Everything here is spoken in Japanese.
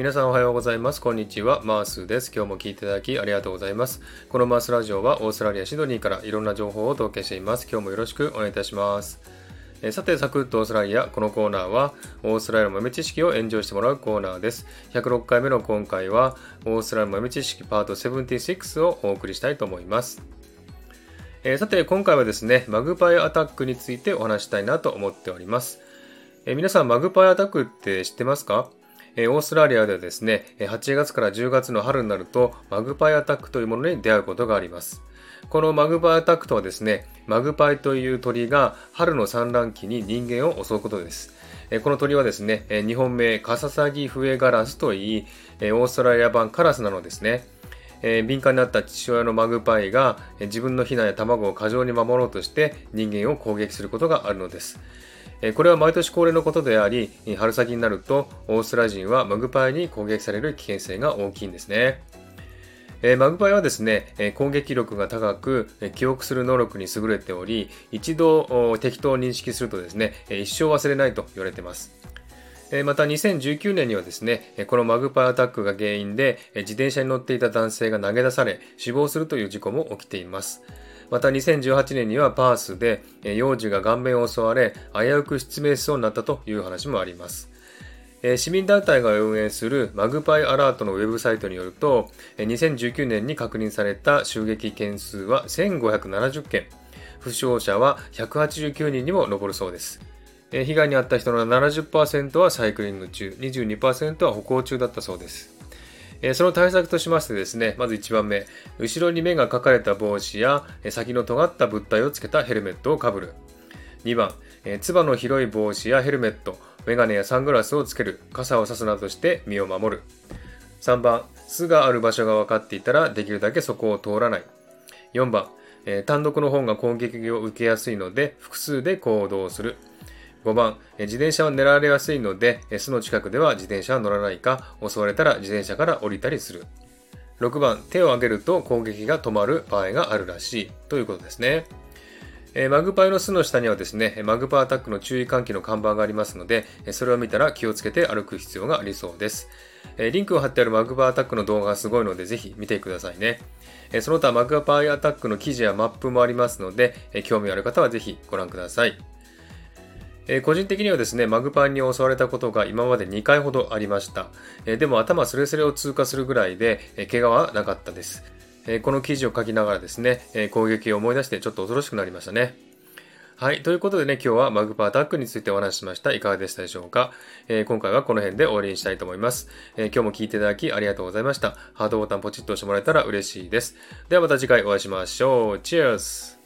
皆さんおはようございます。こんにちは。マースです。今日も聞いていただきありがとうございます。このマースラジオはオーストラリア・シドニーからいろんな情報をお届けしています。今日もよろしくお願いいたします。えさて、サクッとオーストラリア。このコーナーは、オーストラリアの豆知識をエンジョイしてもらうコーナーです。106回目の今回は、オーストラリアの豆知識パート76をお送りしたいと思います。えさて、今回はですね、マグパイアタックについてお話したいなと思っております。え皆さん、マグパイアタックって知ってますか？えオーストラリアではですね、8月から10月の春になると、マグパイアタックというものに出会うことがあります。このマグパイアタックとはですね、マグパイという鳥が春の産卵期に人間を襲うことです。この鳥はですね、日本名カササギフエガラスといい、オーストラリア版カラスなのですね。敏感になった父親のマグパイが自分のヒナや卵を過剰に守ろうとして人間を攻撃することがあるのです。これは毎年恒例のことであり、春先になるとオーストラリア人はマグパイに攻撃される危険性が大きいんですね。マグパイはですね、攻撃力が高く、記憶する能力に優れており、一度敵と認識するとですね、一生忘れないと言われています。また2019年にはですね、このマグパイアタックが原因で自転車に乗っていた男性が投げ出され死亡するという事故も起きています。また2018年にはパースで幼児が顔面を襲われ危うく失明しそうになったという話もあります。市民団体が運営するマグパイアラートのウェブサイトによると2019年に確認された襲撃件数は1570件。負傷者は189人にも上るそうです。被害に遭った人の70%はサイクリング中22%は歩行中だったそうです。えその対策としましてですね、まず1番目、後ろに目が描かれた帽子や先の尖った物体をつけたヘルメットをかぶる。2番、えつばの広い帽子やヘルメット、メガネやサングラスをつける、傘を差すなどして身を守る。3番、巣がある場所が分かっていたらできるだけそこを通らない。4番、え単独の方が攻撃を受けやすいので複数で行動する。5番、自転車は狙われやすいので、巣の近くでは自転車は乗らないか、襲われたら自転車から降りたりする。6番、手を挙げると攻撃が止まる場合があるらしいということですね。えマグパイの巣の下にはですね、マグパイアタックの注意喚起の看板がありますので、それを見たら気をつけて歩く必要がありそうです。えリンクを貼ってあるマグパイアタックの動画がすごいので、ぜひ見てくださいね。えその他、マグパイアタックの記事やマップもありますので、え興味ある方はぜひご覧ください。え個人的にはですね、マグパンに襲われたことが今まで2回ほどありました。えでも頭すれすれを通過するぐらいで、え怪我はなかったです。えこの記事を書きながらですね、え攻撃を思い出してちょっと恐ろしくなりましたね。はい。ということでね、今日はマグパアタックについてお話ししました。いかがでしたでしょうか、えー、今回はこの辺で終わりにしたいと思います、えー、今日も聞いていただきありがとうございました。ハートボタンポチッと押してもらえたら嬉しいです。ではまた次回お会いしましょう。チェアス